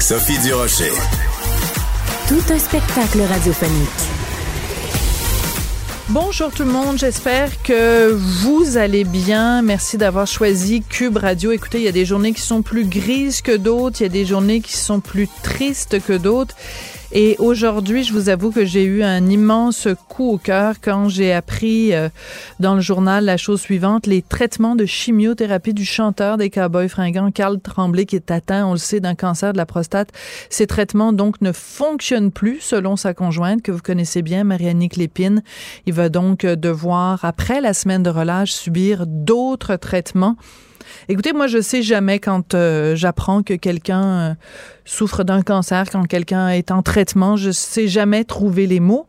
Sophie Durocher. Tout un spectacle radiophonique. Bonjour tout le monde, j'espère que vous allez bien. Merci d'avoir choisi Cube Radio. Écoutez, il y a des journées qui sont plus grises que d'autres, il y a des journées qui sont plus tristes que d'autres. Et aujourd'hui, je vous avoue que j'ai eu un immense coup au cœur quand j'ai appris euh, dans le journal la chose suivante, les traitements de chimiothérapie du chanteur des Cowboys fringants, Carl Tremblay, qui est atteint, on le sait, d'un cancer de la prostate. Ces traitements, donc, ne fonctionnent plus selon sa conjointe, que vous connaissez bien, Marianne Lépine. Il va donc devoir, après la semaine de relâche, subir d'autres traitements. Écoutez, moi, je sais jamais quand euh, j'apprends que quelqu'un euh, souffre d'un cancer, quand quelqu'un est en traitement, je sais jamais trouver les mots.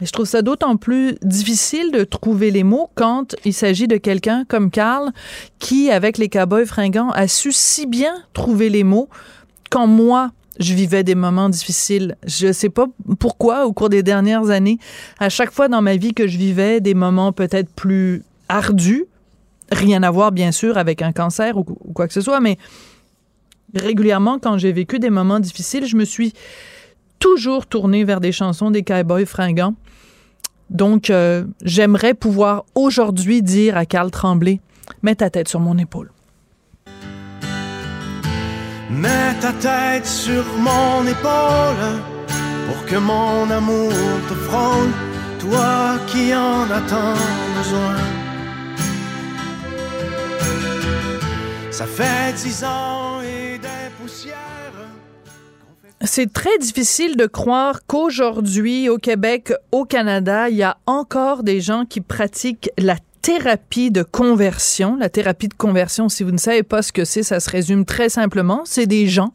Et je trouve ça d'autant plus difficile de trouver les mots quand il s'agit de quelqu'un comme Carl qui, avec les cowboys fringants, a su si bien trouver les mots quand moi, je vivais des moments difficiles. Je sais pas pourquoi, au cours des dernières années, à chaque fois dans ma vie que je vivais des moments peut-être plus ardus, Rien à voir, bien sûr, avec un cancer ou, quoi que ce soit, mais régulièrement, quand j'ai vécu des moments difficiles, je me suis toujours tournée vers des chansons des Cowboys fringants. Donc, euh, j'aimerais pouvoir aujourd'hui dire à Carl Tremblay, mets ta tête sur mon épaule. Mets ta tête sur mon épaule pour que mon amour te frôle, toi qui en as tant besoin. Ça fait dix ans et des poussières. C'est très difficile de croire qu'aujourd'hui, au Québec, au Canada, il y a encore des gens qui pratiquent la thérapie de conversion. La thérapie de conversion, si vous ne savez pas ce que c'est, ça se résume très simplement. C'est des gens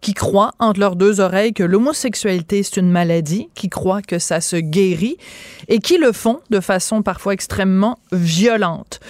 qui croient entre leurs deux oreilles que l'homosexualité c'est une maladie, qui croient que ça se guérit et qui le font de façon parfois extrêmement violente.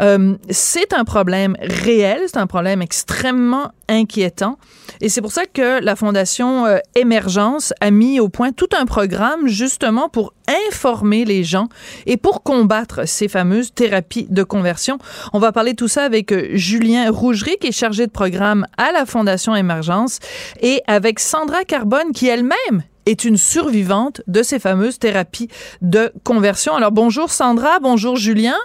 Euh, c'est un problème réel, c'est un problème extrêmement inquiétant et c'est pour ça que la Fondation euh, Émergence a mis au point tout un programme justement pour informer les gens et pour combattre ces fameuses thérapies de conversion. On va parler tout ça avec euh, Julien Rougerie, qui est chargé de programme à la Fondation Émergence, et avec Sandra Carbone, qui elle-même est une survivante de ces fameuses thérapies de conversion. Alors bonjour Sandra, bonjour Julien.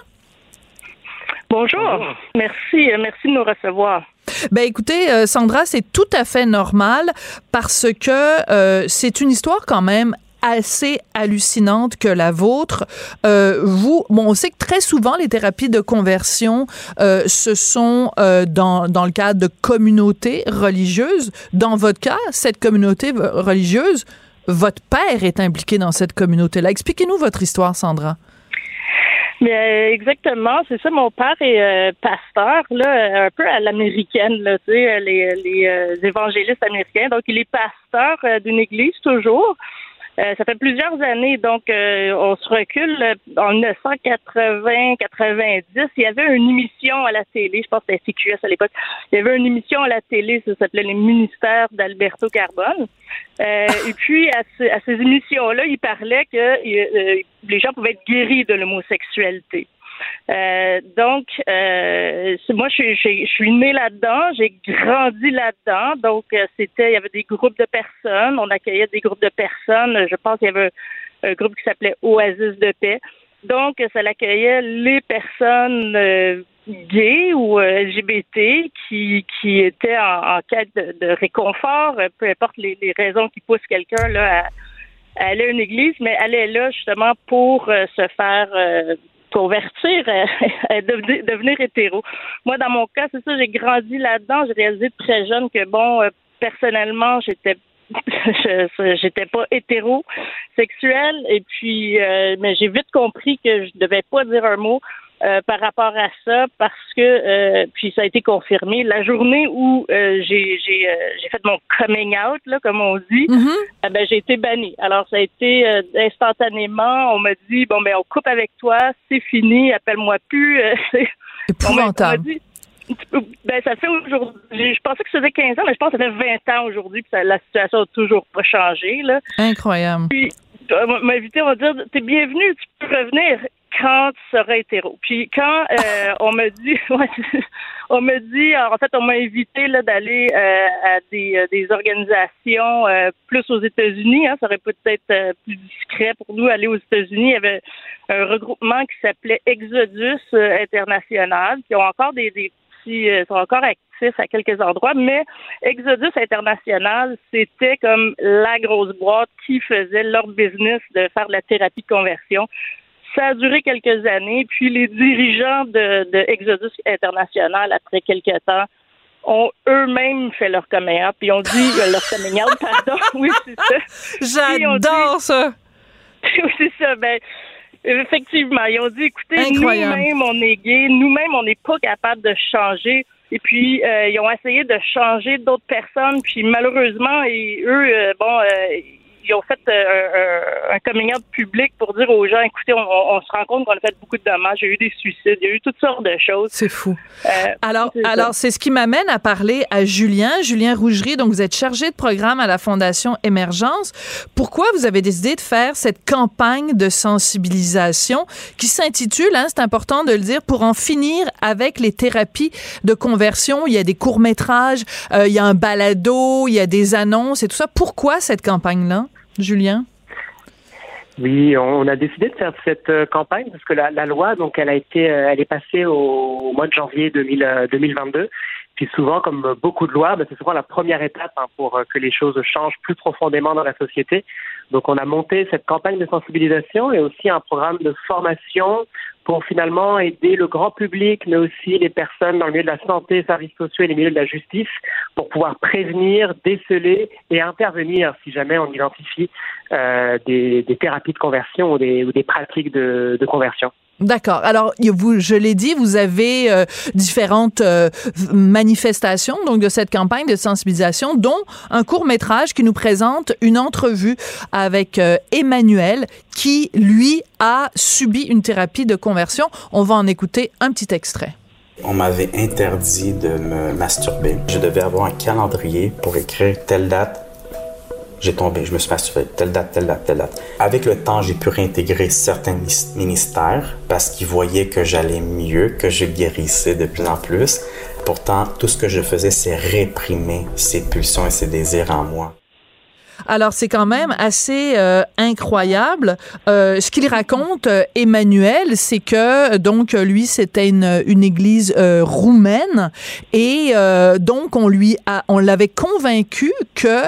Bonjour. Merci, euh, merci de nous recevoir. Ben écoutez, euh, Sandra, c'est tout à fait normal parce que c'est une histoire quand même assez hallucinante que la vôtre. Euh, vous, bon, on sait que très souvent les thérapies de conversion, euh, ce sont euh, dans, dans le cadre de communautés religieuses. Dans votre cas, cette communauté religieuse, votre père est impliqué dans cette communauté-là. Expliquez-nous votre histoire, Sandra. Mais exactement, c'est ça. Mon père est pasteur, là, un peu à l'américaine, là, tu sais, les, les évangélistes américains. Donc, il est pasteur d'une église toujours. Euh, ça fait plusieurs années, donc euh, on se recule en 1980-90. Il y avait une émission à la télé, je pense que c'était CQS à l'époque. Il y avait une émission à la télé, ça s'appelait les ministères d'Alberto Carbone. Euh, et puis à, à ces émissions-là, il parlait que les gens pouvaient être guéris de l'homosexualité. Euh, donc, euh, moi, je, je, suis née là-dedans, j'ai grandi là-dedans. Donc, euh, c'était, il y avait des groupes de personnes, on accueillait des groupes de personnes. Je pense qu'il y avait un, groupe qui s'appelait Oasis de paix. Donc, ça l'accueillait les personnes gays ou LGBT qui, qui étaient en, quête de, réconfort, peu importe les, raisons qui poussent quelqu'un là à, aller à une église, mais est là justement pour se faire convertir, à, devenir, hétéro. Moi, dans mon cas, c'est ça, j'ai grandi là-dedans. J'ai réalisé très jeune que, bon, euh, personnellement, j'étais j'étais pas hétérosexuelle et puis euh, mais j'ai vite compris que je devais pas dire un mot euh, par rapport à ça parce que euh, puis ça a été confirmé la journée où euh, j'ai j'ai j'ai fait mon coming out là comme on dit Mm-hmm. ben j'ai été bannie alors ça a été instantanément on m'a dit bon ben on coupe avec toi c'est fini appelle-moi plus épouvantable ben, ça fait aujourd'hui. Je pensais que ça faisait 15 ans, mais je pense que ça fait 20 ans aujourd'hui, puis la situation n'a toujours pas changé. Là. Incroyable. Puis, on m'a invité, on va dire T'es bienvenue, tu peux revenir quand tu seras hétéro. Puis quand euh, on me dit, on me dit, en fait, on m'a invité là d'aller euh, à des, euh, des organisations plus aux États-Unis. Hein, ça aurait peut-être plus discret pour nous aller aux États-Unis. Il y avait un regroupement qui s'appelait Exodus International, qui ont encore des, des petits, sont encore actifs à quelques endroits, mais Exodus International, c'était comme la grosse boîte qui faisait leur business de faire la thérapie de conversion. Ça a duré quelques années, puis les dirigeants de, de Exodus International, après quelques temps, ont eux-mêmes fait leur coming puis ont dit euh, leur coming pardon, oui, c'est ça. J'adore ça. oui, c'est ça. Ben, effectivement, ils ont dit, écoutez, nous-mêmes, on est gays, nous-mêmes, on n'est pas capable de changer. Et puis, euh, ils ont essayé de changer d'autres personnes, puis malheureusement, et eux, euh, bon, ils ont fait euh, un, coming public pour dire aux gens, écoutez, on, se rend compte qu'on a fait beaucoup de dommages, il y a eu des suicides, il y a eu toutes sortes de choses. C'est fou. Euh, alors, alors c'est ce qui m'amène à parler à Julien, Julien Rougerie. Donc, vous êtes chargé de programme à la Fondation Émergence. Pourquoi vous avez décidé de faire cette campagne de sensibilisation qui s'intitule, hein, c'est important de le dire, pour en finir avec les thérapies de conversion. Il y a des courts métrages, euh, il y a un balado, il y a des annonces et tout ça. Pourquoi cette campagne-là? Julien? Oui, on a décidé de faire cette euh, campagne parce que la, loi, donc, elle a été, euh, elle est passée au, mois de janvier 2022. Euh, Puis souvent, comme beaucoup de lois, ben, c'est souvent la première étape hein, pour que les choses changent plus profondément dans la société. Donc, on a monté cette campagne de sensibilisation et aussi un programme de formation pour finalement aider le grand public, mais aussi les personnes dans le milieu de la santé, services sociaux et les milieux de la justice, pour pouvoir prévenir, déceler et intervenir si jamais on identifie euh, des, thérapies de conversion ou des, ou des pratiques de conversion. D'accord. Alors, je l'ai dit, vous avez euh, différentes euh, manifestations donc de cette campagne de sensibilisation, dont un court métrage qui nous présente une entrevue avec euh, Emmanuel, qui lui a subi une thérapie de conversion. On va en écouter un petit extrait. On m'avait interdit de me masturber. Je devais avoir un calendrier pour écrire telle date, j'ai tombé, je me suis masturbé, telle date, telle date, telle date. Avec le temps, j'ai pu réintégrer certains ministères parce qu'ils voyaient que j'allais mieux, que je guérissais de plus en plus. Pourtant, tout ce que je faisais, c'est réprimer ces pulsions et ces désirs en moi. Alors c'est quand même assez euh, incroyable. Euh, ce qu'il raconte, euh, Emmanuel, c'est que donc lui c'était une, une église roumaine et donc on lui a, on l'avait convaincu que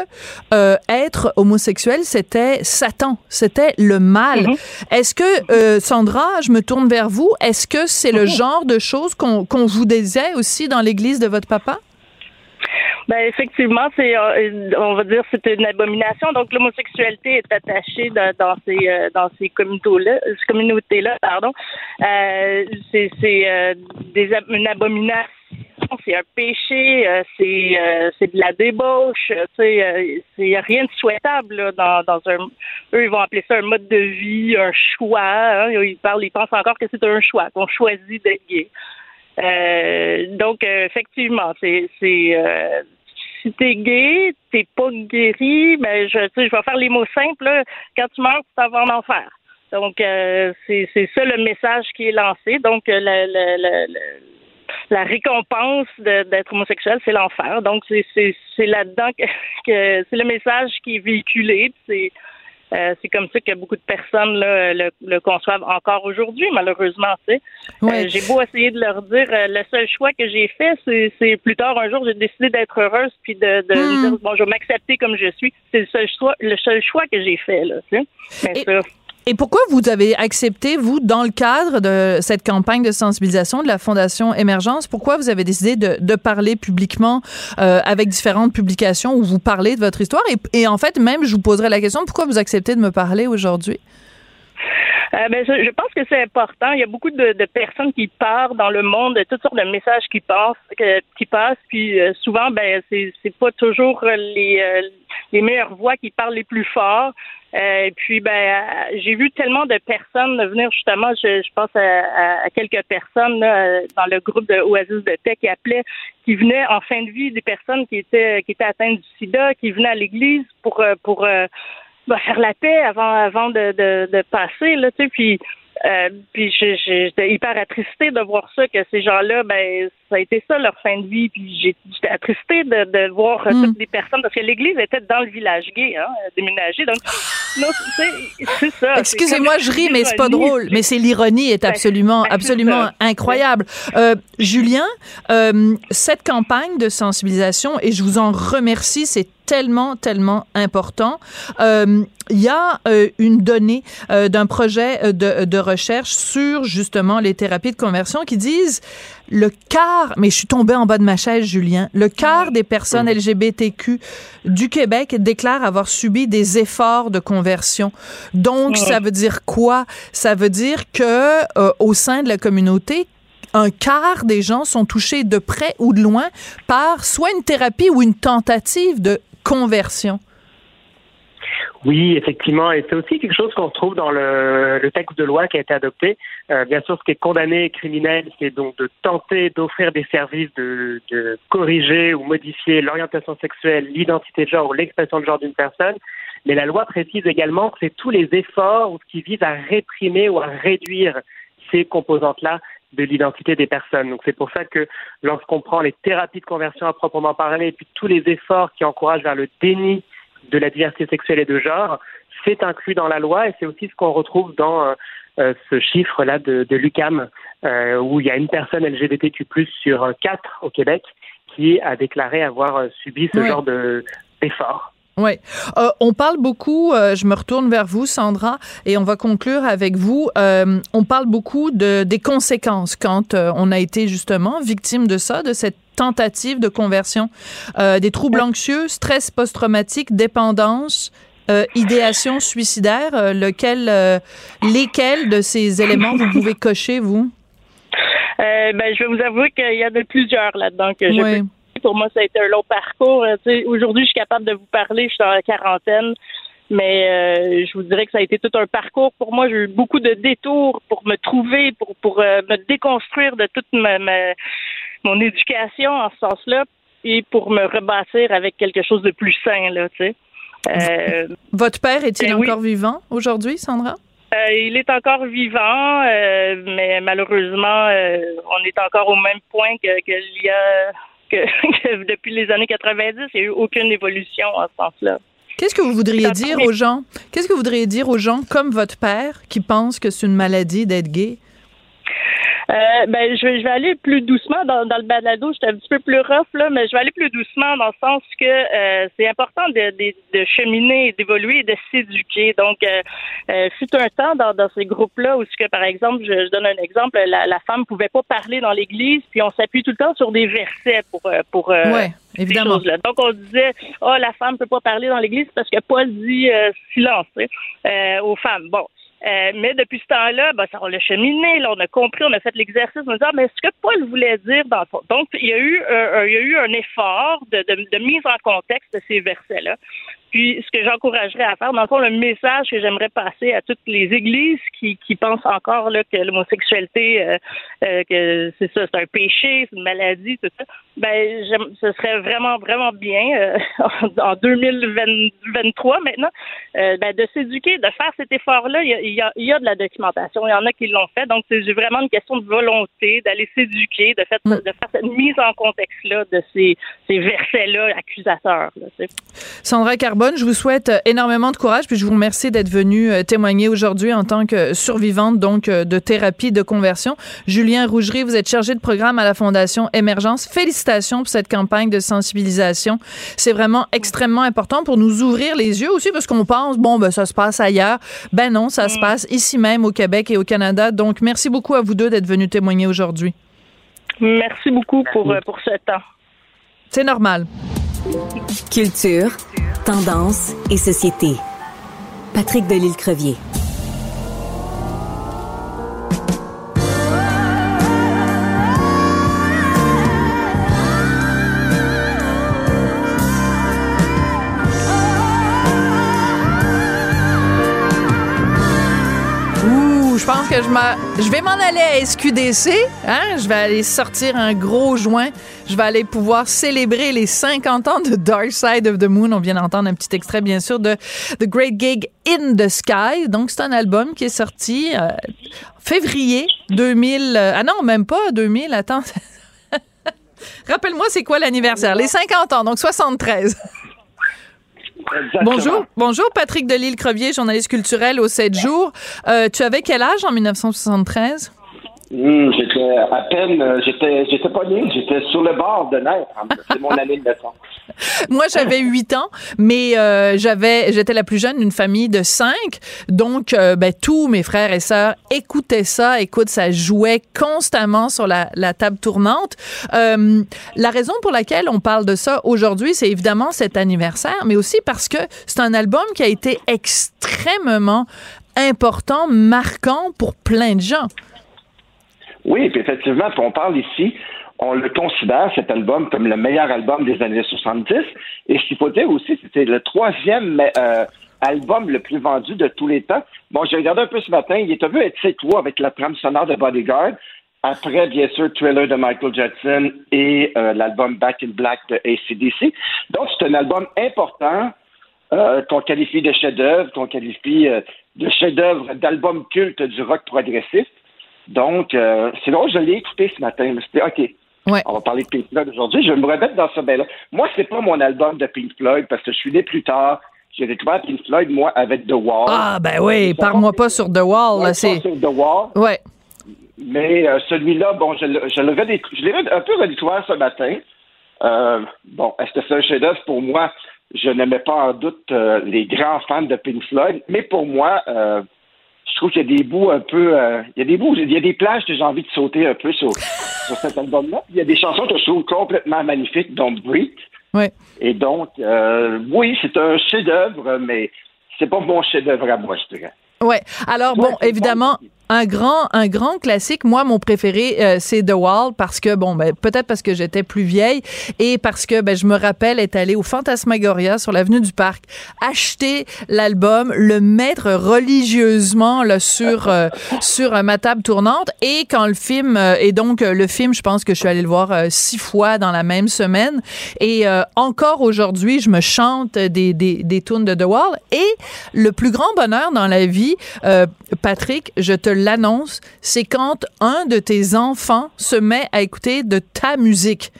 être homosexuel c'était Satan, c'était le mal. Mm-hmm. Est-ce que Sandra, je me tourne vers vous, est-ce que c'est le Mm-hmm. genre de choses qu'on qu'on vous disait aussi dans l'église de votre papa? Ben effectivement, c'est euh, on va dire c'était une abomination. Donc l'homosexualité est attachée dans, ces euh, dans ces communautés-là, communautés-là, pardon. Euh, c'est c'est euh, une abomination. C'est un péché, c'est c'est de la débauche, c'est c'est rien de souhaitable là, dans, dans un. Eux ils vont appeler ça un mode de vie, un choix. Hein. ils parlent, ils pensent encore que c'est un choix, qu'on choisit d'être. Euh, donc, effectivement, c'est, c'est si t'es gay, t'es pas guéri, mais je, je vais faire les mots simples. quand tu meurs, tu t'en vas en enfer. Donc, euh, c'est, ça le message qui est lancé. Donc, euh, la, la, la, la récompense d'être homosexuel, c'est l'enfer. Donc, c'est, c'est, c'est là-dedans que, que c'est le message qui est véhiculé. C'est euh, c'est comme ça que beaucoup de personnes le, conçoivent encore aujourd'hui, malheureusement. Tu euh, j'ai beau essayer de leur dire, euh, le seul choix que j'ai fait, c'est plus tard un jour, j'ai décidé d'être heureuse puis de, hmm. dire, bon, je vais m'accepter comme je suis. C'est le seul choix, le seul choix que j'ai fait. Là, tu Mais ça, et pourquoi vous avez accepté, vous, dans le cadre de cette campagne de sensibilisation de la Fondation Émergence, pourquoi vous avez décidé de, de parler publiquement euh, avec différentes publications où vous parlez de votre histoire? Et, et, en fait, même, je vous poserai la question, pourquoi vous acceptez de me parler aujourd'hui? Euh, ben, je pense que c'est important. Il y a beaucoup de, de, personnes qui partent dans le monde, toutes sortes de messages qui passent, qui passent. Puis euh, souvent, ben c'est pas toujours les euh, les meilleures voix qui parlent les plus forts. Euh, puis ben j'ai vu tellement de personnes venir justement, je, je pense à, à, quelques personnes là, dans le groupe de Oasis de Tech qui appelaient, qui venaient en fin de vie des personnes qui étaient qui étaient atteintes du SIDA, qui venaient à l'église pour pour bah, faire la paix avant avant de, de, de passer là, tu sais, puis euh, puis j'étais hyper attristée de voir ça, que ces gens-là, ben, ça a été ça leur fin de vie. Puis j'étais attristée de, de voir mm. toutes les personnes, parce que l'église était dans le village gay, hein, déménagé. Donc, non, c'est ça. Excusez-moi, je ris, mais c'est pas drôle. Mais c'est l'ironie est ben, absolument, ben, absolument incroyable. Euh, Julien, euh, cette campagne de sensibilisation, et je vous en remercie, c'est tellement, tellement important. Euh, il y a euh, une donnée euh, d'un projet de, de, recherche sur justement les thérapies de conversion qui disent le quart, mais je suis tombée en bas de ma chaise, Julien, le quart des personnes LGBTQ du Québec déclarent avoir subi des efforts de conversion. Donc, ça veut dire quoi? Ça veut dire que au sein de la communauté, un quart des gens sont touchés de près ou de loin par soit une thérapie ou une tentative de conversion. Oui, effectivement, et c'est aussi quelque chose qu'on trouve dans le, texte de loi qui a été adopté. Euh, bien sûr, ce qui est condamné et criminel, c'est donc de tenter d'offrir des services, de, de, corriger ou modifier l'orientation sexuelle, l'identité de genre ou l'expression de genre d'une personne. Mais la loi précise également que c'est tous les efforts qui visent à réprimer ou à réduire ces composantes-là de l'identité des personnes. Donc c'est pour ça que lorsqu'on prend les thérapies de conversion à proprement parler et puis tous les efforts qui encouragent vers le déni de la diversité sexuelle et de genre, c'est inclus dans la loi et c'est aussi ce qu'on retrouve dans euh, euh, ce chiffre-là de, de l'UCAM, euh, où il y a une personne LGBTQ+ sur quatre au Québec qui a déclaré avoir subi ce genre de d'efforts. Oui. Euh, on parle beaucoup, euh, je me retourne vers vous, Sandra, et on va conclure avec vous. Euh, on parle beaucoup de, des conséquences quand on a été justement victime de ça, de cette tentative de conversion. des troubles anxieux, stress post-traumatique, dépendance, idéation suicidaire. lequel, lesquels de ces éléments vous pouvez cocher, vous? ben, je vais vous avouer qu'il y en a plusieurs là-dedans que je peux pour moi, ça a été un long parcours. Euh, aujourd'hui, je suis capable de vous parler, je suis dans la quarantaine. Mais euh, je vous dirais que ça a été tout un parcours pour moi. J'ai eu beaucoup de détours pour me trouver, pour, pour euh, me déconstruire de toute ma, mon éducation en ce sens-là et pour me rebâtir avec quelque chose de plus sain, là, tu sais. Votre père est-il ben encore vivant aujourd'hui, Sandra? il est encore vivant, mais malheureusement, on est encore au même point qu'il y a que, depuis les années 90, il n'y a eu aucune évolution en ce sens-là. Qu'est-ce que vous voudriez dire aux gens? Qu'est-ce que vous voudriez dire aux gens comme votre père qui pensent que c'est une maladie d'être gay? Euh, ben, je vais, je vais aller plus doucement dans, dans le balado. J'étais un petit peu plus rough, là, mais je vais aller plus doucement dans le sens que euh, c'est important de, de, de cheminer, d'évoluer et de s'éduquer. Donc, euh, euh, fut un temps dans, dans ces groupes-là où, que, par exemple, je, je, donne un exemple, la, la femme pouvait pas parler dans l'église, puis on s'appuie tout le temps sur des versets pour euh, pour euh, ouais, évidemment. -là. Donc, on disait, oh, la femme peut pas parler dans l'église parce que Paul dit silence aux femmes. Bon, euh, mais depuis ce temps-là, ben, ça, on l'a cheminé, là, on a compris, on a fait l'exercice, on a dit, ah, mais ce que Paul voulait dire dans Donc, il y a eu, il y a eu un effort de, de, de mise en contexte de ces versets-là. Puis, ce que j'encouragerais à faire, dans le fond, le message que j'aimerais passer à toutes les églises qui, qui pensent encore là, que l'homosexualité, euh, euh, que c'est ça, c'est un péché, c'est une maladie, tout ça, ben, ce serait vraiment, vraiment bien, euh, en 2023 maintenant, ben, de s'éduquer, de faire cet effort-là. Il y, a, il, y a, il y a de la documentation, il y en a qui l'ont fait, donc c'est vraiment une question de volonté, d'aller s'éduquer, de, fait, de faire cette mise en contexte-là de ces, ces versets-là accusateurs. Là, Sandra Carbon, je vous souhaite euh, énormément de courage, puis je vous remercie d'être venu euh, témoigner aujourd'hui en tant que survivante donc euh, de thérapie de conversion. Julien Rougerie, vous êtes chargé de programme à la Fondation Émergence. Félicitations pour cette campagne de sensibilisation. C'est vraiment extrêmement important pour nous ouvrir les yeux aussi parce qu'on pense bon ben ça se passe ailleurs. Ben non, ça se mm. passe ici même au Québec et au Canada. Donc merci beaucoup à vous deux d'être venus témoigner aujourd'hui. Merci beaucoup pour pour ce temps. C'est normal. Culture Tendance et société. Patrick Delisle-Crevier. Je pense que je, vais m'en aller à SQDC. Hein? Je vais aller sortir un gros joint. Je vais aller pouvoir célébrer les 50 ans de Dark Side of the Moon. On vient d'entendre un petit extrait, bien sûr, de The Great Gig in the Sky. Donc, c'est un album qui est sorti euh, février 2000. euh, ah non, même pas 2000. Attends. Rappelle-moi, c'est quoi l'anniversaire? Les 50 ans, donc 73. Bonjour, bonjour Patrick Delisle-Crevier, journaliste culturel au 7 jours. Euh, tu avais quel âge en 1973? Hum, j'étais à peine, euh, j'étais, j'étais pas né, j'étais sur le bord de naître. C'est mon année de naissance. Moi, j'avais 8 ans, mais euh, j'avais, j'étais la plus jeune d'une famille de 5. Donc, euh, ben, tous mes frères et sœurs écoutaient ça. Écoute, ça jouait constamment sur la, table tournante. La raison pour laquelle on parle de ça aujourd'hui, c'est évidemment cet anniversaire, mais aussi parce que c'est un album qui a été extrêmement important, marquant pour plein de gens. Oui, puis effectivement, on parle ici, on le considère, cet album, comme le meilleur album des années 70. Et ce qu'il faut dire aussi, c'était le troisième euh, album le plus vendu de tous les temps. Bon, j'ai regardé un peu ce matin, il est un peu etc avec la trame sonore de Bodyguard. Après, bien sûr, Thriller de Michael Jackson et euh, l'album Back in Black de ACDC. Donc, c'est un album important euh, qu'on qualifie de chef-d'œuvre, qu'on qualifie euh, de chef-d'œuvre d'album culte du rock progressif. Donc, euh, c'est drôle, je l'ai écouté ce matin. Je me suis dit, OK, Ouais. on va parler de Pink Floyd aujourd'hui. Je vais me remettre dans ce bain-là. Moi, c'est pas mon album de Pink Floyd parce que je suis né plus tard. J'ai découvert Pink Floyd, moi, avec The Wall. Ah, ben oui, parle-moi pas sur The Wall. Là, c'est... sur The Wall. Ouais. Mais euh, celui-là, bon, je, l'ai un peu redécouvert ce matin. Euh, bon, est-ce que c'est un chef-d'œuvre? Pour moi? Je n'aimais pas en doute euh, les grands fans de Pink Floyd, mais pour moi, euh, je trouve qu'il y a des bouts un peu, euh, il y a des bouts, il y a des plages que j'ai envie de sauter un peu sur, sur cet album-là. Il y a des chansons que je trouve complètement magnifiques, dont Breathe. Ouais. Et donc, euh, oui, c'est un chef-d'œuvre, mais c'est pas mon chef-d'œuvre à moi, je dirais. Ouais. Alors bon, évidemment, un grand, un grand classique. Moi, mon préféré, euh, c'est The Wall parce que bon, ben peut-être parce que j'étais plus vieille et parce que ben je me rappelle être allée au Fantasmagoria sur l'avenue du Parc, acheter l'album, le mettre religieusement là sur euh, sur euh, ma table tournante. Et quand le film et donc le film, je pense que je suis allée le voir six fois dans la même semaine. Et encore aujourd'hui, je me chante des des des tunes de The Wall. Et le plus grand bonheur dans la vie, Patrick, je te l'annonce, c'est quand un de tes enfants se met à écouter de ta musique.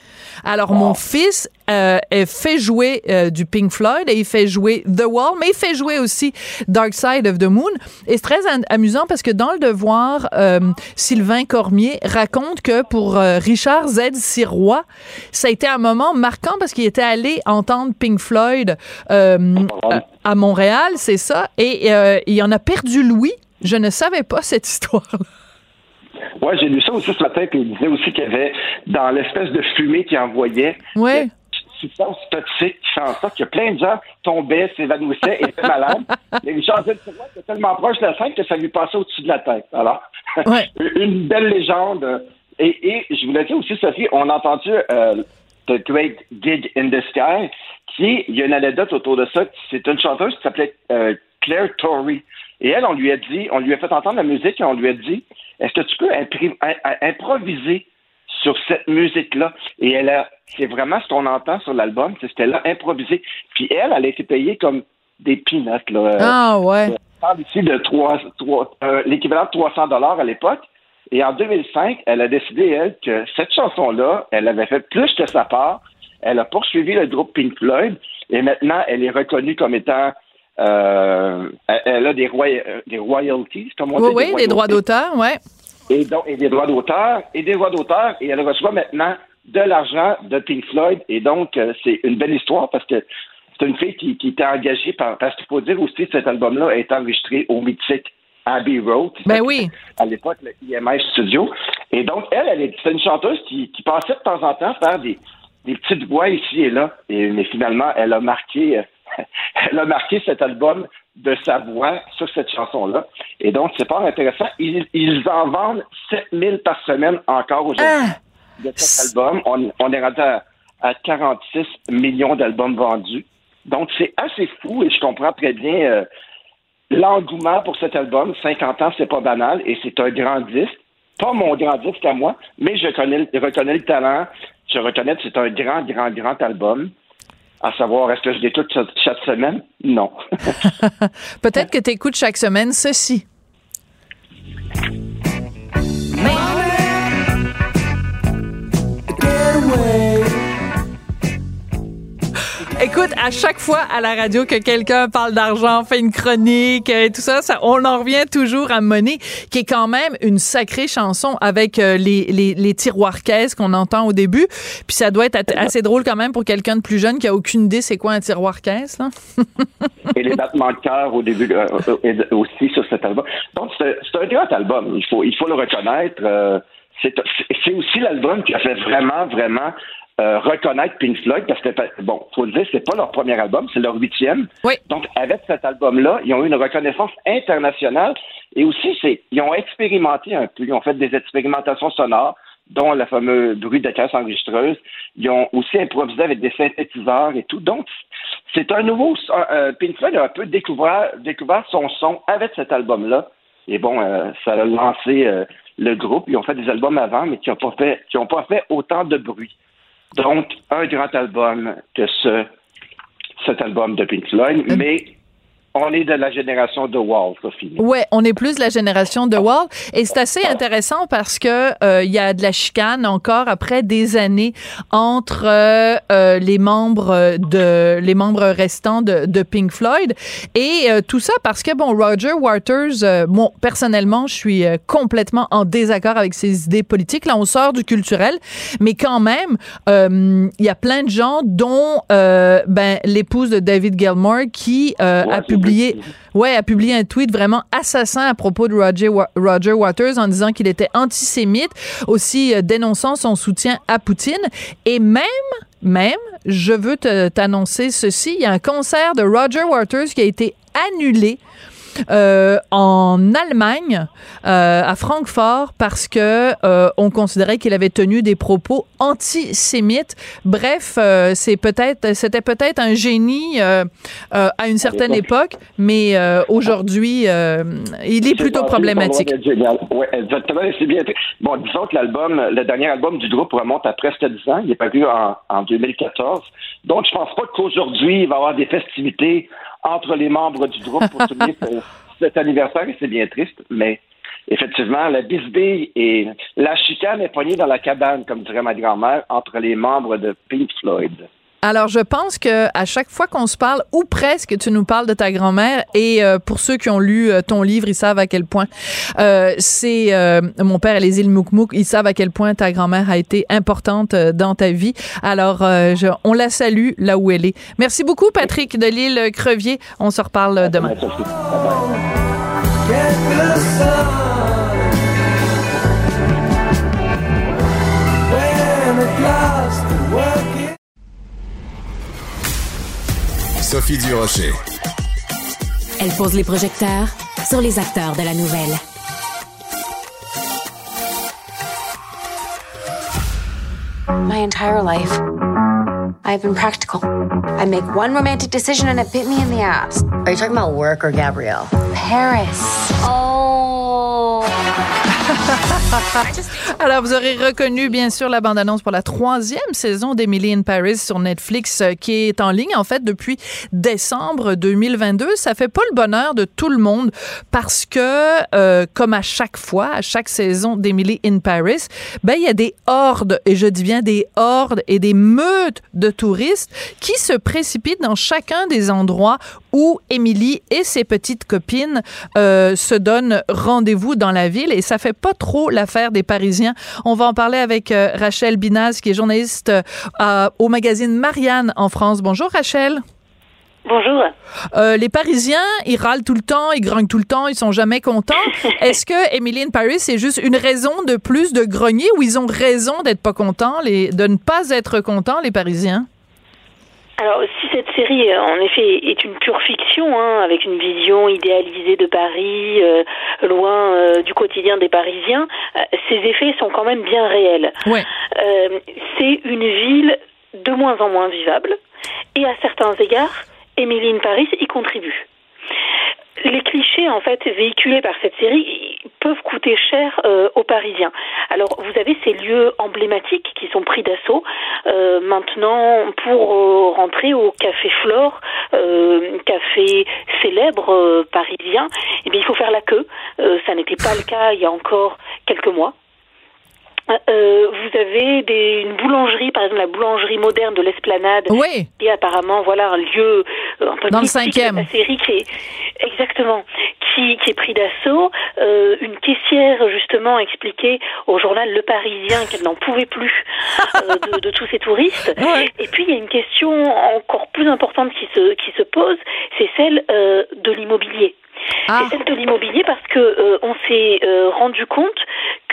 Alors, mon fils euh, elle fait jouer euh, du Pink Floyd et il fait jouer The Wall, mais il fait jouer aussi Dark Side of the Moon. Et c'est très an- amusant parce que dans Le Devoir, euh, Sylvain Cormier raconte que pour euh, Richard Z. Sirois, ça a été un moment marquant parce qu'il était allé entendre Pink Floyd à- Montréal, c'est ça, et il en a perdu Louis. Je ne savais pas cette histoire-là. Ouais, j'ai lu ça aussi ce matin, puis il disait aussi qu'il y avait, dans l'espèce de fumée qu'il envoyait, Ouais. une substance toxique qui fait en sorte que plein de gens tombaient, s'évanouissaient, étaient malades. Et Richard Z. Sirois était tellement proche de la scène que ça lui passait au-dessus de la tête. Alors, Ouais. une belle légende. Et, et je voulais dire aussi, Sophie, on a entendu euh, The Great Gig in the Sky, qui il y a une anecdote autour de ça. C'est une chanteuse qui s'appelait euh, Claire Torrey. Et elle, on lui a dit, on lui a fait entendre la musique et on lui a dit, est-ce que tu peux improviser sur cette musique-là? Et elle a, c'est vraiment ce qu'on entend sur l'album, c'est c'était là, improviser. Puis elle, elle a été payée comme des peanuts, là. Euh, Ah ouais. on parle ici de trois, trois- euh, l'équivalent de 300 dollars à l'époque. Et en 2005, elle a décidé, elle, que cette chanson-là, elle avait fait plus que sa part. Elle a poursuivi le groupe Pink Floyd et maintenant, elle est reconnue comme étant... euh, elle, a des, roya- euh, des royalties, comme on Oui, dit. oui, des droits d'auteur, ouais. Et, donc, et des droits d'auteur, et des droits d'auteur, et elle reçoit maintenant de l'argent de Pink Floyd. Et donc, euh, c'est une belle histoire parce que c'est une fille qui, qui était engagée par. Parce qu'il faut dire aussi que cet album-là a été enregistré au mythique Abbey Road. Ben oui. À l'époque, le IMS Studio. Et donc, elle, elle est, c'est une chanteuse qui, qui passait de temps en temps faire des, des petites voix ici et là. Et, mais finalement, elle a marqué, elle a marqué cet album de sa voix sur cette chanson-là. Et donc, c'est pas intéressant. Ils, ils en vendent 7000 par semaine encore aujourd'hui Ah! de cet album. On, on est rendu à, à 46 millions d'albums vendus. Donc, c'est assez fou et je comprends très bien euh, l'engouement pour cet album. 50 ans, c'est pas banal et c'est un grand disque. Pas mon grand disque à moi, mais je, connais, je reconnais le talent. Je reconnais que c'est un grand, grand, grand album. À savoir, est-ce que je l'écoute chaque semaine? Non. Peut-être que tu écoutes chaque semaine ceci. À chaque fois à la radio que quelqu'un parle d'argent, fait une chronique et tout ça, on en revient toujours à Money, qui est quand même une sacrée chanson avec euh, les, les, les tiroirs caisses qu'on entend au début. Puis ça doit être assez drôle quand même pour quelqu'un de plus jeune qui a aucune idée c'est quoi un tiroir caisse. Là. et les battements de cœur au début euh, euh, aussi sur cet album. Donc c'est un grand album, il faut, il faut le reconnaître. c'est aussi l'album qui a fait vraiment, vraiment euh, reconnaître Pink Floyd parce que bon, faut le dire, c'est pas leur premier album, c'est leur huitième. Oui. Donc avec cet album-là, ils ont eu une reconnaissance internationale et aussi c'est ils ont expérimenté un peu, ils ont fait des expérimentations sonores dont le fameux bruit de caisse enregistreuse. Ils ont aussi improvisé avec des synthétiseurs et tout. Donc, c'est un nouveau... Euh, Pink Floyd a un peu découvert, découvert son son avec cet album-là. Et bon, euh, ça a lancé euh, le groupe. Ils ont fait des albums avant, mais qui n'ont pas fait, qui ont pas fait autant de bruit. Donc, un grand album que ce, cet album de Pink Floyd, euh, mais on est de la génération de Wall, Sophie. Ouais, on est plus de la génération de Wall, et c'est assez intéressant parce que euh, il y a de la chicane encore après des années entre euh, euh les membres de les membres restants de, de Pink Floyd et euh, tout ça parce que bon Roger Waters, bon personnellement, je suis complètement en désaccord avec ses idées politiques. Là, on sort du culturel, mais quand même, il y a plein de gens, dont ben l'épouse de David Gilmour qui a publié ouais, a publié un tweet vraiment assassin à propos de Roger, Roger Waters en disant qu'il était antisémite, aussi euh, dénonçant son soutien à Poutine. Et même, même, je veux t'annoncer ceci, il y a un concert de Roger Waters qui a été annulé euh, en Allemagne, euh, à Francfort, parce que euh, on considérait qu'il avait tenu des propos antisémites. Bref, c'est peut-être, c'était peut-être un génie à une certaine époque, mais aujourd'hui, il est plutôt problématique. Oui, exactement. C'est bien. Bon, disons que l'album, le dernier album du groupe remonte à presque 10 ans. Il est paru en, en 2014. Donc, je pense pas qu'aujourd'hui, il va y avoir des festivités entre les membres du groupe pour souligner cet anniversaire et c'est bien triste, mais effectivement, la bisbille et la chicane est poignée dans la cabane, comme dirait ma grand-mère, entre les membres de Pink Floyd. Alors, je pense que à chaque fois qu'on se parle, ou presque, tu nous parles de ta grand-mère. Et euh, pour ceux qui ont lu euh, ton livre, ils savent à quel point euh, c'est mon père et les îles Moukmouk. Ils savent à quel point ta grand-mère a été importante dans ta vie. Alors, je, on la salue là où elle est. Merci beaucoup, Patrick de l'île Crevier. On se reparle demain. Sophie Durocher. Elle pose les projecteurs sur les acteurs de la nouvelle. My entire life, I've been practical. I make one romantic decision and it bit me in the ass. Are you talking about work or Gabrielle? Paris. Oh. Alors, vous aurez reconnu, bien sûr, la bande-annonce pour la troisième saison d'Emily in Paris sur Netflix, euh, qui est en ligne, en fait, depuis décembre 2022. Ça fait pas le bonheur de tout le monde parce que, euh, comme à chaque fois, à chaque saison d'Emily in Paris, ben, il y a des hordes, et je dis bien des hordes et des meutes de touristes qui se précipitent dans chacun des endroits où Emily et ses petites copines euh, se donnent rendez-vous dans la ville et ça fait pas trop l'affaire des Parisiens. On va en parler avec euh, Rachel Binaz, qui est journaliste euh, au magazine Marianne en France. Bonjour Rachel. Bonjour. Euh, les Parisiens, ils râlent tout le temps, ils grognent tout le temps, ils sont jamais contents. Est-ce que Emily in Paris, c'est juste une raison de plus de grogner ou ils ont raison d'être pas contents, les, de ne pas être contents, les Parisiens? Alors, si cette série, euh, en effet, est une pure fiction, hein, avec une vision idéalisée de Paris, euh, loin euh, du quotidien des Parisiens, ces effets sont quand même bien réels. Ouais. c'est une ville de moins en moins vivable, et à certains égards, Emily Paris y contribue. Les clichés en fait véhiculés par cette série peuvent coûter cher euh, aux Parisiens. Alors vous avez ces lieux emblématiques qui sont pris d'assaut. Euh, maintenant, pour euh, rentrer au Café Flore, café célèbre parisien, eh bien il faut faire la queue. ça n'était pas le cas il y a encore quelques mois. Euh, vous avez des, une boulangerie, par exemple la boulangerie moderne de l'Esplanade, oui. qui est apparemment voilà un lieu euh, un peu dans le cinquième. La série qui est exactement qui, qui est pris d'assaut. Euh, une caissière justement expliquait au journal Le Parisien qu'elle n'en pouvait plus euh, de, de, tous ces touristes. Et puis il y a une question encore plus importante qui se qui se pose, c'est celle euh, de l'immobilier. Ah. C'est celle de l'immobilier parce que euh, on s'est euh, rendu compte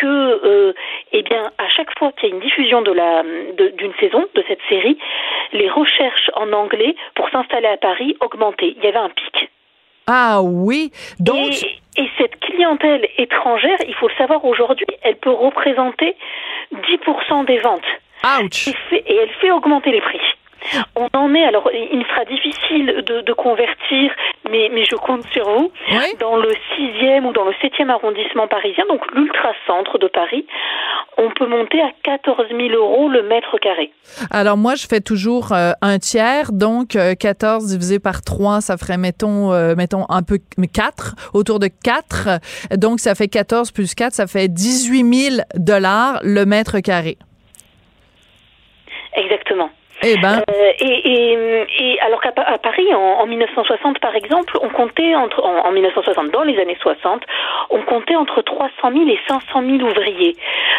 que, euh, eh bien, à chaque fois qu'il y a une diffusion de la d'une saison de cette série, les recherches en anglais pour s'installer à Paris augmentaient. Il y avait un pic. Ah oui, donc. Et, cette clientèle étrangère, il faut le savoir aujourd'hui, elle peut représenter 10% des ventes. Ouch. et elle fait augmenter les prix. On en est, alors il sera difficile de, de convertir, mais, mais je compte sur vous, dans le 6e ou dans le 7e arrondissement parisien, donc l'ultra-centre de Paris, on peut monter à 14 000 euros le mètre carré. Alors moi, je fais toujours euh, un tiers, donc 14 euh, divisé par 3, ça ferait, mettons, euh, mettons un peu 4, autour de 4. Donc ça fait 14 plus 4, ça fait 18 000 dollars le mètre carré. Exactement. Eh ben. Euh, et, et, alors qu'à Paris, en, 1960, par exemple, on comptait entre en, 1960, dans les années 60, on comptait entre 300 000 et 500 000 ouvriers.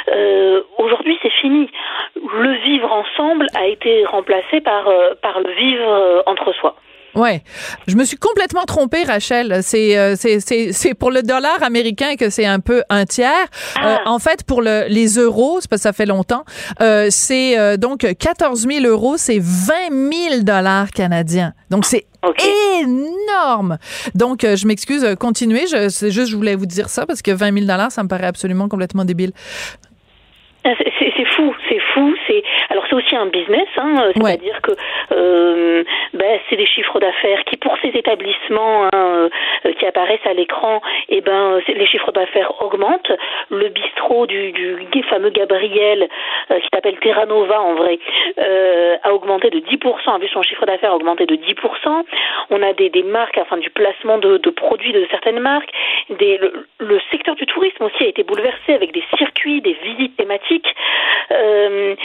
Euh, Aujourd'hui, c'est fini. Le vivre ensemble a été remplacé par euh, par le vivre euh, entre soi. Ouais, je me suis complètement trompée, Rachel. C'est euh, c'est c'est pour le dollar américain que c'est un peu un tiers. Euh, ah. en fait, pour le, les euros, c'est parce que ça fait longtemps. Euh, c'est euh, donc 14 000 euros, c'est 20 000 dollars canadiens. Donc c'est énorme. Donc je m'excuse, continuez. Je c'est juste je voulais vous dire ça parce que 20 000 dollars, ça me paraît absolument complètement débile. Ah, c'est fou, c'est fou. C'est alors c'est aussi un business, hein, euh, c'est-à-dire que euh, ben, c'est des chiffres d'affaires qui pour ces établissements hein, euh, qui apparaissent à l'écran, et eh ben les chiffres d'affaires augmentent. Le bistrot du, du fameux Gabriel qui s'appelle Terranova en vrai a augmenté de 10%, a vu son chiffre d'affaires augmenter de 10%. On a des, des marques, enfin du placement de, de produits de certaines marques. Des, le, le secteur du tourisme aussi a été bouleversé avec des circuits, des visites thématiques euh,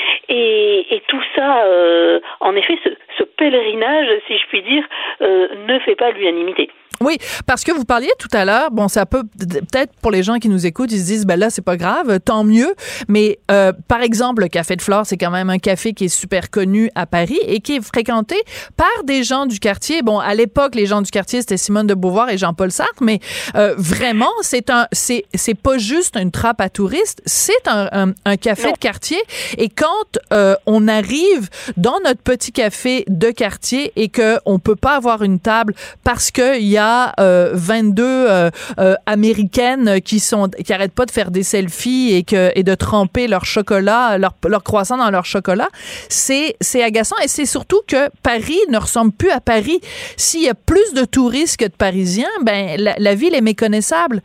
et, tout ça, euh, en effet, ce, pèlerinage, si je puis dire, euh, ne fait pas l'unanimité. Oui, parce que vous parliez tout à l'heure, bon, ça peut peut-être pour les gens qui nous écoutent, ils se disent, ben là, c'est pas grave, tant mieux. Mais euh, par exemple, le Café de Flore, c'est quand même un café qui est super connu à Paris et qui est fréquenté par des gens du quartier. Bon, à l'époque, les gens du quartier, c'était Simone de Beauvoir et Jean-Paul Sartre, mais euh, vraiment, c'est un, c'est, c'est pas juste une trappe à touristes, c'est un, un, café de quartier. Et quand euh, on arrive dans notre petit café de quartier et que on peut pas avoir une table parce qu'il y a 22 euh, euh, euh, américaines qui sont qui arrêtent pas de faire des selfies et que et de tremper leur chocolat, leur, leur croissant dans leur chocolat, c'est c'est agaçant et c'est surtout que Paris ne ressemble plus à Paris. S'il y a plus de touristes que de Parisiens, ben la, la ville est méconnaissable.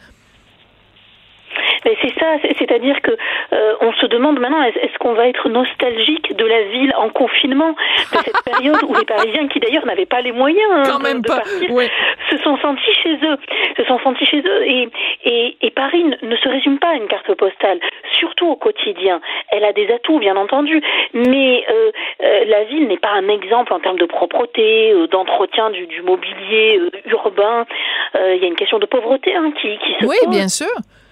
Mais c'est ça, c'est-à-dire que euh, on se demande maintenant est-ce qu'on va être nostalgique de la ville en confinement de cette période où les Parisiens, qui d'ailleurs n'avaient pas les moyens hein, de, partir, se sont sentis chez eux, se sont sentis chez eux. Et, et, et Paris ne se résume pas à une carte postale, surtout au quotidien. Elle a des atouts, bien entendu, mais euh, euh, la ville n'est pas un exemple en termes de propreté, euh, d'entretien du, du, mobilier urbain. Il y a une question de pauvreté hein, qui, qui se oui, bien sûr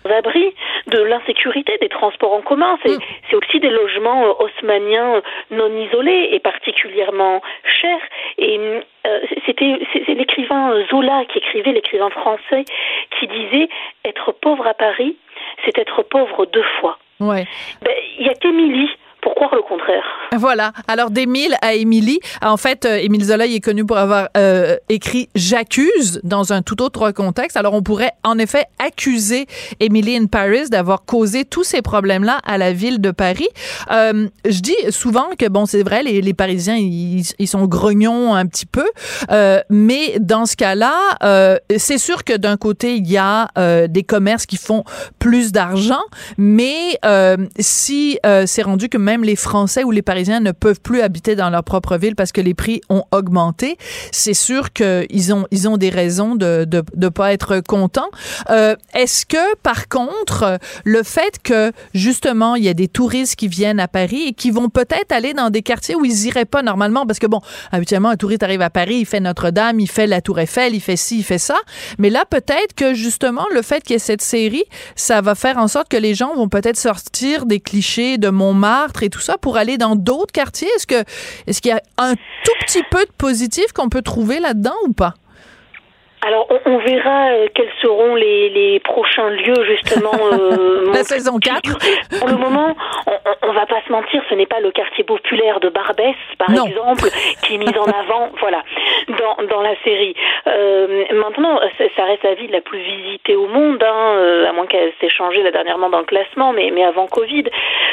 abri, de l'insécurité des transports en commun. C'est mm. aussi des logements euh, haussmanniens euh, non isolés et particulièrement chers. Et euh, c'était c'est l'écrivain Zola qui écrivait, l'écrivain français, qui disait être pauvre à Paris, c'est être pauvre deux fois. Ouais. Ben, il y a qu'Émilie pour croire le contraire. Voilà. Alors d'Émile à Émilie, en fait, euh, Émile Zola est connu pour avoir euh, écrit J'accuse dans un tout autre contexte. Alors on pourrait en effet accuser Emily in Paris d'avoir causé tous ces problèmes-là à la ville de Paris. Euh, je dis souvent que bon, c'est vrai, les, les Parisiens ils, ils, sont grognons un petit peu, euh, mais dans ce cas-là, euh, c'est sûr que d'un côté il y a euh, des commerces qui font plus d'argent, mais si c'est rendu que même les Français ou les Parisiens ne peuvent plus habiter dans leur propre ville parce que les prix ont augmenté, c'est sûr qu'ils ont ils ont des raisons de de, de pas être contents. Euh, Est-ce que par contre le fait que justement il y a des touristes qui viennent à Paris et qui vont peut-être aller dans des quartiers où ils iraient pas normalement parce que bon habituellement un touriste arrive à Paris il fait Notre-Dame il fait la Tour Eiffel il fait ci il fait ça mais là peut-être que justement le fait qu'il y ait cette série ça va faire en sorte que les gens vont peut-être sortir des clichés de Montmartre et tout ça pour aller dans d'autres quartiers? Est-ce que est-ce qu'il y a un tout petit peu de positif qu'on peut trouver là-dedans ou pas? Alors, on, on verra euh, quels seront les, les, prochains lieux, justement. Euh, La saison 4. Pour le moment, on, on va pas se mentir, ce n'est pas le quartier populaire de Barbès, par non. exemple, qui est mis en avant, voilà, dans, dans la série. Euh, maintenant, ça reste la ville la plus visitée au monde, hein, euh, à moins qu'elle s'ait changée là dernièrement dans le classement, mais, mais avant Covid.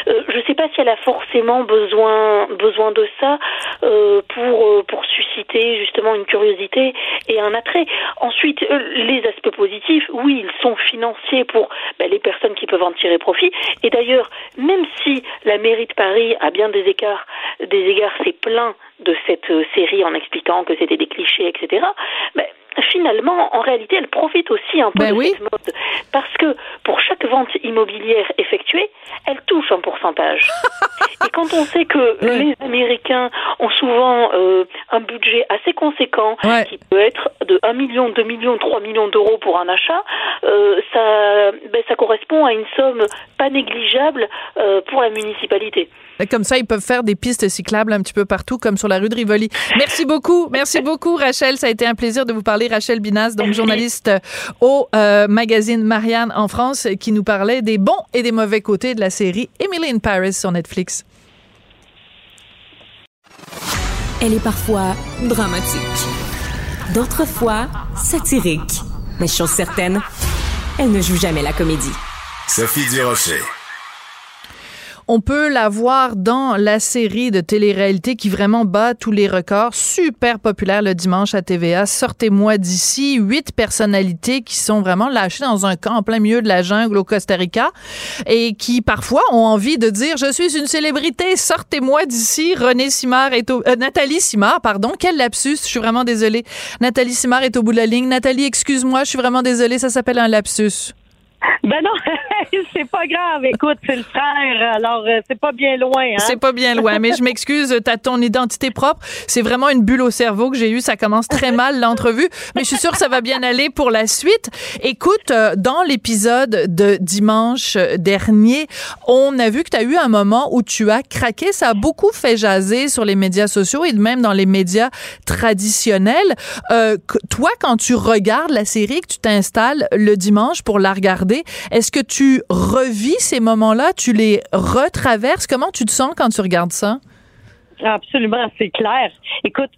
Euh, je ne sais pas si elle a forcément besoin, besoin de ça pour, pour susciter justement une curiosité et un attrait. Ensuite, euh, les aspects positifs, oui, ils sont financiers pour ben, les personnes qui peuvent en tirer profit. Et d'ailleurs, même si la mairie de Paris a bien des écarts, des égards, c'est plein de cette euh, série en expliquant que c'était des clichés, etc. finalement, en réalité, elle profite aussi un peu ben de oui. cette mode. Parce que pour chaque vente immobilière effectuée, elle touche un pourcentage. Et quand on sait que les Américains ont souvent euh, un budget assez conséquent, ouais. qui peut être de 1 million, 2 millions, 3 millions d'euros pour un achat, euh, ça, ben, ça correspond à une somme pas négligeable euh, pour la municipalité. Comme ça, ils peuvent faire des pistes cyclables un petit peu partout, comme sur la rue de Rivoli. Merci beaucoup. Merci beaucoup, Rachel. Ça a été un plaisir de vous parler. Rachel Binas, donc journaliste au euh, magazine Marianne en France, qui nous parlait des bons et des mauvais côtés de la série Emily in Paris sur Netflix. Elle est parfois dramatique, d'autres fois satirique. Mais chose certaine, elle ne joue jamais la comédie. Sophie Durocher. On peut la voir dans la série de télé-réalité qui vraiment bat tous les records. Super populaire le dimanche à TVA. Sortez-moi d'ici. Huit personnalités qui sont vraiment lâchées dans un camp en plein milieu de la jungle au Costa Rica et qui parfois ont envie de dire je suis une célébrité. Sortez-moi d'ici. René Simard est au, euh, Nathalie Simard, pardon. Quel lapsus. Je suis vraiment désolée. Nathalie Simard est au bout de la ligne. Nathalie, excuse-moi. Je suis vraiment désolée. Ça s'appelle un lapsus. Ben non, c'est pas grave. Écoute, c'est le frère, alors euh, c'est pas bien loin. Hein? C'est pas bien loin, mais je m'excuse, t'as ton identité propre. C'est vraiment une bulle au cerveau que j'ai eue. Ça commence très mal l'entrevue, mais je suis sûre que ça va bien aller pour la suite. Écoute, euh, dans l'épisode de dimanche dernier, on a vu que tu as eu un moment où tu as craqué. Ça a beaucoup fait jaser sur les médias sociaux et même dans les médias traditionnels. Euh, toi, quand tu regardes la série, que tu t'installes le dimanche pour la regarder, est-ce que tu revis ces moments-là? Tu les retraverses? Comment tu te sens quand tu regardes ça? Absolument, c'est clair. Écoute,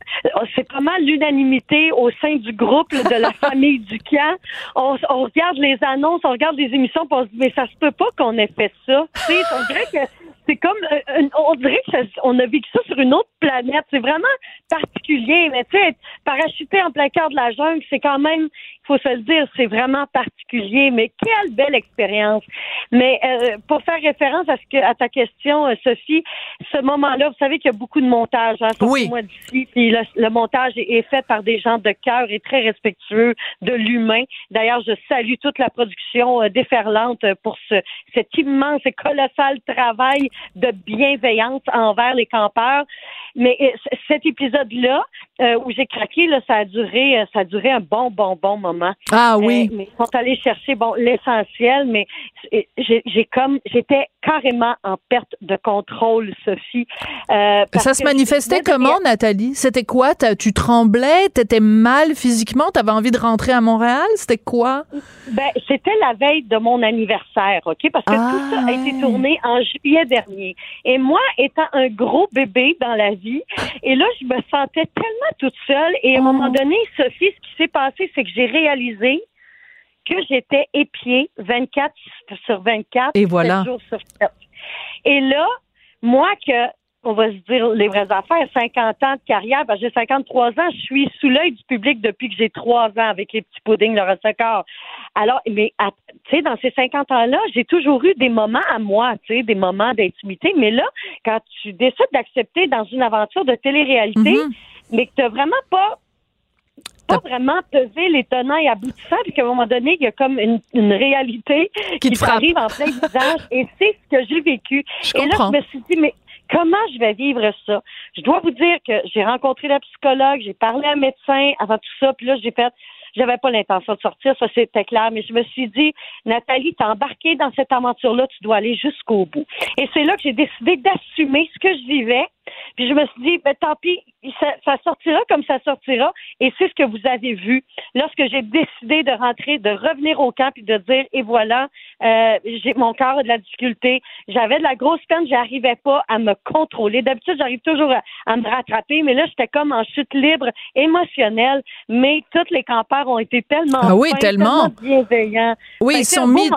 c'est pas mal l'unanimité au sein du groupe là, de la famille du camp. On, on, regarde les annonces, on regarde les émissions, puis on se dit mais ça se peut pas qu'on ait fait ça. On dirait que c'est comme, euh, on dirait que ça, on a vécu ça sur une autre planète. C'est vraiment particulier, mais tu sais, parachuter en plein cœur de la jungle, c'est quand même, faut se le dire, c'est vraiment particulier. Mais quelle belle expérience. Mais euh, pour faire référence à ce que, à ta question, euh, Sophie, ce moment-là, vous savez qu'il y a beaucoup de montage. Hein, oui. Moi d'ici, puis le, le, montage est, est, fait par des gens de cœur et très respectueux de l'humain. D'ailleurs, je salue toute la production euh, déferlante pour ce, cet immense et colossal travail de bienveillance envers les campeurs. Mais cet épisode-là, euh, où j'ai craqué, là, ça a duré, ça a duré un bon, bon, bon moment. Ah oui. mais ils sont allés chercher, bon, l'essentiel, mais j'ai comme, j'étais carrément en perte de contrôle, Sophie. Euh, ça se manifestait comment, Nathalie? C'était quoi? Tu tremblais? T'étais mal physiquement? T'avais envie de rentrer à Montréal? C'était quoi? Ben, c'était la veille de mon anniversaire, OK? Parce que tout ça a été ah. tourné en juillet dernier. Et moi, étant un gros bébé dans la vie, et là, je me sentais tellement toute seule. Et à un moment oh. donné, Sophie, ce qui s'est passé, c'est que j'ai réalisé que j'étais épiée 24 sur 24, et voilà. jours sur 7. Et là, moi que on va se dire les vraies affaires, 50 ans de carrière, ben j'ai 53 ans, je suis sous l'œil du public depuis que j'ai trois ans avec les petits puddings, le reste Alors, mais tu sais, dans ces 50 ans-là, j'ai toujours eu des moments à moi, tu sais, des moments d'intimité, mais là, quand tu décides d'accepter dans une aventure de télé-réalité, mm-hmm. mais que tu n'as vraiment pas pas vraiment peser les tenants et aboutissants, puis qu'à un moment donné, il y a comme une, réalité qui, qui arrive en plein visage. Et c'est ce que j'ai vécu. et là, je me suis dit, mais comment je vais vivre ça? Je dois vous dire que j'ai rencontré la psychologue, j'ai parlé à un médecin avant tout ça, puis là, j'ai fait j'avais pas l'intention de sortir, ça c'était clair, mais je me suis dit, Nathalie, t'es embarquée dans cette aventure-là, tu dois aller jusqu'au bout. Et c'est là que j'ai décidé d'assumer ce que je vivais, puis je me suis dit, ben, tant pis, ça, sortira comme ça sortira. Et c'est ce que vous avez vu lorsque j'ai décidé de rentrer, de revenir au camp et de dire, et voilà, euh, j'ai mon corps a de la difficulté. J'avais de la grosse peine, j'arrivais pas à me contrôler. D'habitude, j'arrive toujours à, me rattraper, mais là, j'étais comme en chute libre émotionnelle. Mais toutes les campeurs ont été tellement, ah oui, tellement. bienveillants. Oui, ils sont mis.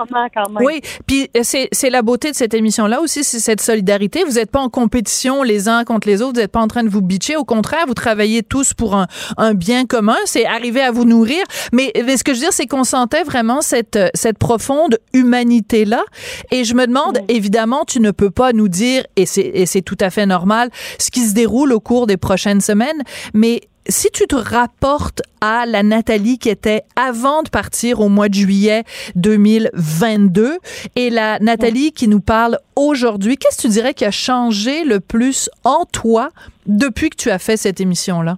Oui, puis euh, c'est la beauté de cette émission-là aussi, c'est cette solidarité. Vous n'êtes pas en compétition les uns contre les autres. Vous n'êtes pas en train de vous bitcher. Au contraire, vous travaillez tous pour un, un bien commun. C'est arriver à vous nourrir. Mais, ce que je veux dire, c'est qu'on sentait vraiment cette, cette profonde humanité-là. Et je me demande, évidemment, tu ne peux pas nous dire, et c'est tout à fait normal, ce qui se déroule au cours des prochaines semaines, mais si tu te rapportes à la Nathalie qui était avant de partir au mois de juillet 2022 et la Nathalie qui nous parle aujourd'hui, qu'est-ce que tu dirais qui a changé le plus en toi depuis que tu as fait cette émission-là?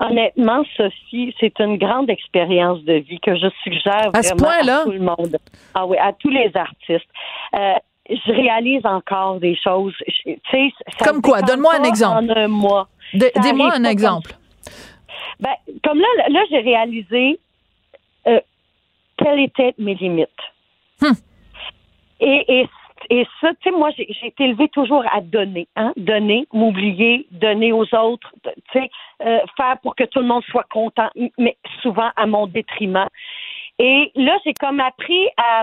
Honnêtement, Sophie, c'est une grande expérience de vie que je suggère à, vraiment à tout le monde. Ah oui, à tous les artistes. Euh, je réalise encore des choses. Comme quoi? Donne-moi un exemple. En un mois. Dis-moi un exemple. Ben, comme là, là, j'ai réalisé euh, quelles étaient mes limites. Hmm. Et, et, et ça, tu sais, moi, j'ai été élevée toujours à donner, hein, donner, m'oublier, donner aux autres, tu sais, euh, faire pour que tout le monde soit content, mais souvent à mon détriment. Et là, j'ai comme appris à,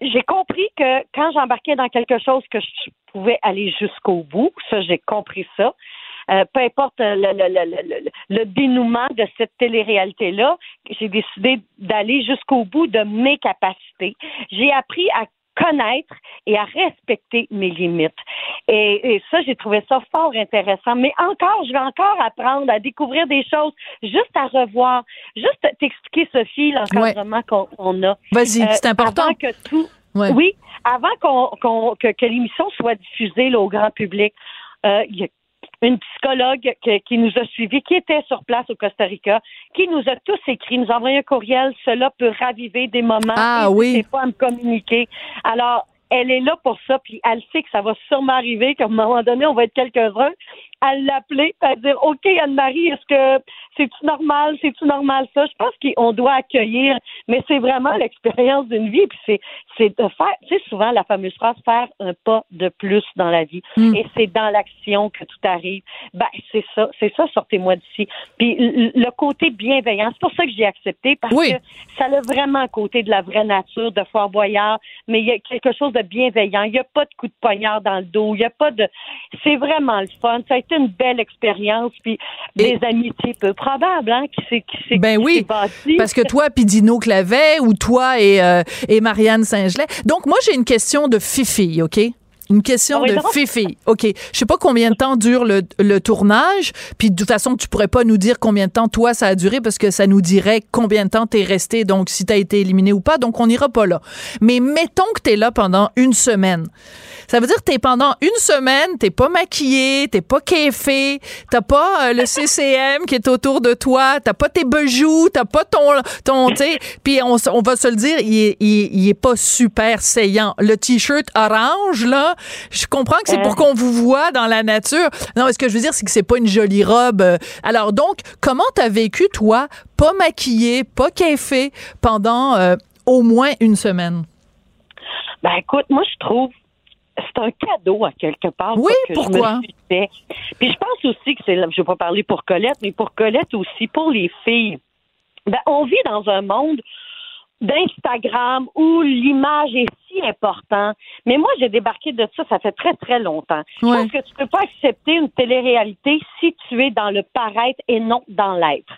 j'ai compris que quand j'embarquais dans quelque chose que je pouvais aller jusqu'au bout, ça, j'ai compris ça. Euh, peu importe le, le, le, dénouement de cette télé-réalité-là, j'ai décidé d'aller jusqu'au bout de mes capacités. J'ai appris à connaître et à respecter mes limites. Et, et ça, j'ai trouvé ça fort intéressant. Mais encore, je vais encore apprendre à découvrir des choses, juste à revoir, juste t'expliquer, Sophie, l'encadrement qu'on a. Vas-y, c'est euh, important. Avant que tout, Oui, avant qu'on, que, que l'émission soit diffusée au grand public, euh, il y a une psychologue qui, nous a suivis, qui était sur place au Costa Rica, qui nous a tous écrit, nous a envoyé un courriel. Cela peut raviver des moments. Ah oui. pas à me communiquer. Alors, elle est là pour ça, puis elle sait que ça va sûrement arriver, qu'à un moment donné, on va être quelques-uns à l'appeler, à dire OK, Anne-Marie, est-ce que c'est-tu normal, c'est-tu normal ça? Je pense qu'on doit accueillir, mais c'est vraiment l'expérience d'une vie, puis c'est, c'est de faire, tu sais, souvent la fameuse phrase faire un pas de plus dans la vie. Mm. Et c'est dans l'action que tout arrive. Ben, c'est ça, c'est ça, sortez-moi d'ici. Puis le côté bienveillant, c'est pour ça que j'ai accepté, parce que ça a vraiment un côté de la vraie nature, de Fort Boyard, mais il y a quelque chose de bienveillant. Il n'y a pas de coup de poignard dans le dos, il n'y a pas de. C'est vraiment le fun. Ça a été une belle expérience, puis des amitiés peu probables, hein, qui s'est qui Ben oui, parce que toi puis Dino Clavet, ou toi et, euh, et Marianne Saint-Gelais. Donc moi j'ai une question de Fifi, OK? Une question ah de Fifi. OK? Je sais pas combien de temps dure le, le, tournage. Puis de toute façon, tu pourrais pas nous dire combien de temps toi ça a duré parce que ça nous dirait combien de temps tu es resté, donc si tu as été éliminé ou pas. Donc on n'ira pas là. Mais mettons que tu es là pendant une semaine. Ça veut dire que t'es pendant une semaine, t'es pas maquillé, t'es pas café, t'as pas euh, le CCM qui est autour de toi, t'as pas tes bijoux, t'as pas ton, ton, puis on, on va se le dire, il est, il, il est pas super saillant. Le t-shirt orange, là, je comprends que c'est pour qu'on vous voit dans la nature. Non, mais ce que je veux dire, c'est que c'est pas une jolie robe. Alors donc, comment t'as vécu, toi, pas maquillé, pas café, pendant euh, au moins une semaine? Ben écoute, moi je trouve c'est un cadeau à quelque part. Oui, que pourquoi? Je me suis fait. Puis je pense aussi que c'est, je vais pas parler pour Colette, mais pour Colette aussi, pour les filles. Ben, on vit dans un monde d'Instagram où l'image est si importante. Mais moi, j'ai débarqué de ça, ça fait très, très longtemps. Je Ouais. pense que tu peux pas accepter une télé-réalité si tu es dans le paraître et non dans l'être.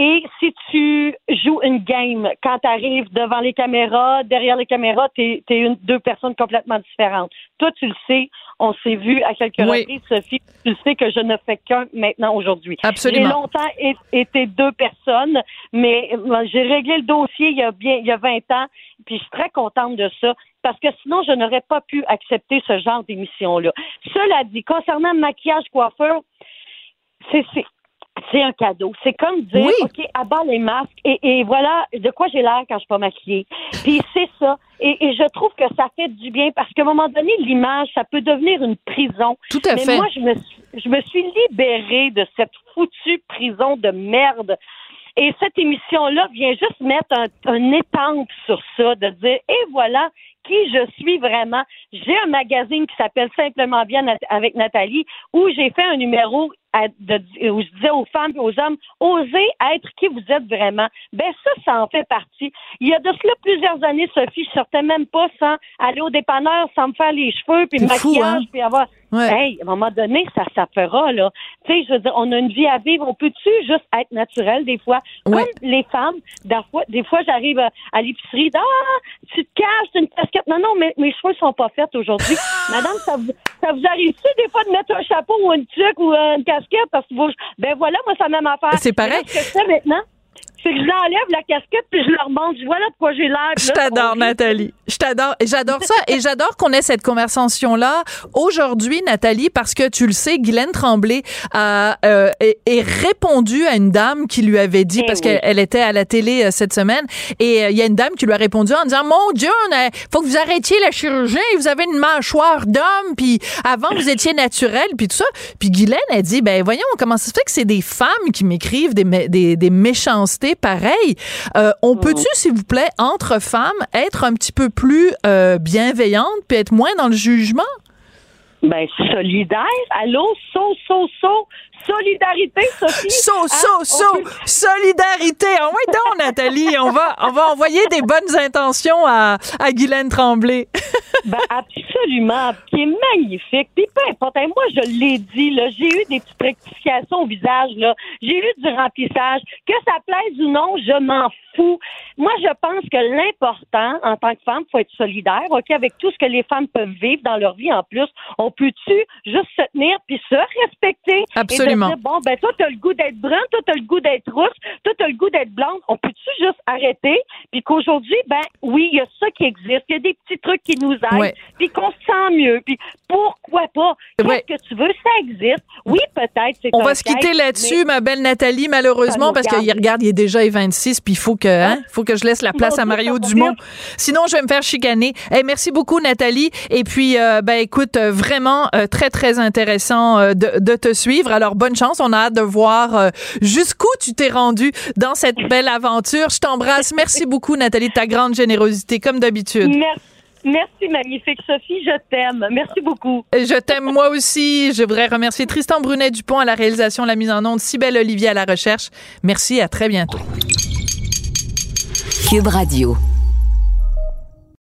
Et si tu joues une game, quand tu arrives devant les caméras, derrière les caméras, tu es, une, deux personnes complètement différentes. Toi, tu le sais, on s'est vu à quelques Oui. reprises, Sophie, tu le sais que je ne fais qu'un maintenant aujourd'hui. Absolument. J'ai longtemps été deux personnes, mais euh, j'ai réglé le dossier il y a bien il y a 20 ans, puis je suis très contente de ça. Parce que sinon, je n'aurais pas pu accepter ce genre d'émission-là. Cela dit, concernant le maquillage coiffeur, c'est c'est- un cadeau. C'est comme dire, Oui. OK, abat les masques et, et voilà de quoi j'ai l'air quand je suis pas maquillée. Puis c'est ça. Et, et je trouve que ça fait du bien parce qu'à un moment donné, l'image, ça peut devenir une prison. Tout à Mais fait. moi, je me, suis- je me suis libérée de cette foutue prison de merde. Et cette émission-là vient juste mettre un, un étampe sur ça, de dire, et voilà qui je suis vraiment. J'ai un magazine qui s'appelle Simplement Bien avec Nathalie, où j'ai fait un numéro à- de- où je disais aux femmes et aux hommes, osez être qui vous êtes vraiment. Ben ça, ça en fait partie. Il y a de cela plusieurs années, Sophie, je sortais même pas sans aller au dépanneur, sans me faire les cheveux, puis le fou, maquillage, hein? puis avoir... Ouais. Hey, à un moment donné, ça, ça fera, là. Tu sais, je veux dire, on a une vie à vivre. On peut-tu juste être naturel des fois? Ouais. Comme les femmes, des fois, des fois j'arrive à, à l'épicerie, ah, tu te caches, une casquette. Non, non, mais mes cheveux sont pas faits aujourd'hui. Madame, ça vous, ça vous arrive-tu des fois de mettre un chapeau ou une tuque ou euh, une casquette? Parce que ben voilà, moi, c'est la même affaire. C'est pareil. Là, Ce que je fais maintenant, c'est que je l'enlève, la casquette, puis je leur montre. Voilà de quoi j'ai l'air. Je là, t'adore. Nathalie. Je t'adore. J'adore ça. Et j'adore qu'on ait cette conversation-là aujourd'hui, Nathalie, parce que tu le sais, Guylaine Tremblay a euh, est- est répondu à une dame qui lui avait dit, Eh parce oui. qu'elle elle était à la télé euh, cette semaine, et euh, il y a une dame qui lui a répondu en disant, mon Dieu, il faut que vous arrêtiez la chirurgie, vous avez une mâchoire d'homme, puis avant, vous étiez naturel, puis tout ça. Puis Guylaine a dit, ben voyons, comment ça se fait que c'est des femmes qui m'écrivent des, mé- des, des méchancetés pareilles? Euh, on peut-tu, s'il vous plaît, entre femmes, être un petit peu plus euh, bienveillante puis être moins dans le jugement? Ben, solidaire. Allô? So, so, so. Solidarité, Sophie. So, Hein? so, so, solidarité. En moins donc, Nathalie, on va, on va envoyer des bonnes intentions à, à Guylaine Tremblay. Ben, absolument, qui est magnifique. Puis peu importe, hein, moi je l'ai dit, là, j'ai eu des petites rectifications au visage, là. J'ai eu du remplissage. Que ça plaise ou non, je m'en fous. Moi, je pense que l'important, en tant que femme, faut être solidaire, OK, avec tout ce que les femmes peuvent vivre dans leur vie en plus. On peut-tu juste se tenir puis se respecter? Absolument. Dire, bon, ben, toi, t'as le goût d'être brun, toi, t'as le goût d'être rousse, toi, t'as le goût d'être blonde. On peut-tu juste arrêter? Puis qu'aujourd'hui, ben, oui, il y a ça qui existe. Il y a des petits trucs qui nous aident. Ouais. Puis qu'on se sent mieux. Puis pourquoi pas? Qu'est-ce Ouais. que tu veux? Ça existe. Oui, peut-être. On va se quitter là-dessus, ma belle Nathalie, malheureusement, parce qu'il regarde. il est déjà 26, puis il faut que, hein, faut que je laisse la place à Mario Dumont. Sinon, je vais me faire chicaner. Eh, merci beaucoup, Nathalie. Et puis, euh, ben, écoute, euh, vraiment euh, très, très intéressant euh, de, de te suivre. Alors, bonne chance. On a hâte de voir euh, jusqu'où tu t'es rendu dans cette belle aventure. Je t'embrasse. Merci beaucoup, Nathalie, de ta grande générosité, comme d'habitude. Merci. Merci, magnifique Sophie. Je t'aime. Merci beaucoup. Je t'aime moi aussi. Je voudrais remercier Tristan Brunet Dupont à la réalisation, la mise en onde, Cybelle Olivier à la recherche. Merci, à très bientôt. Cube Radio.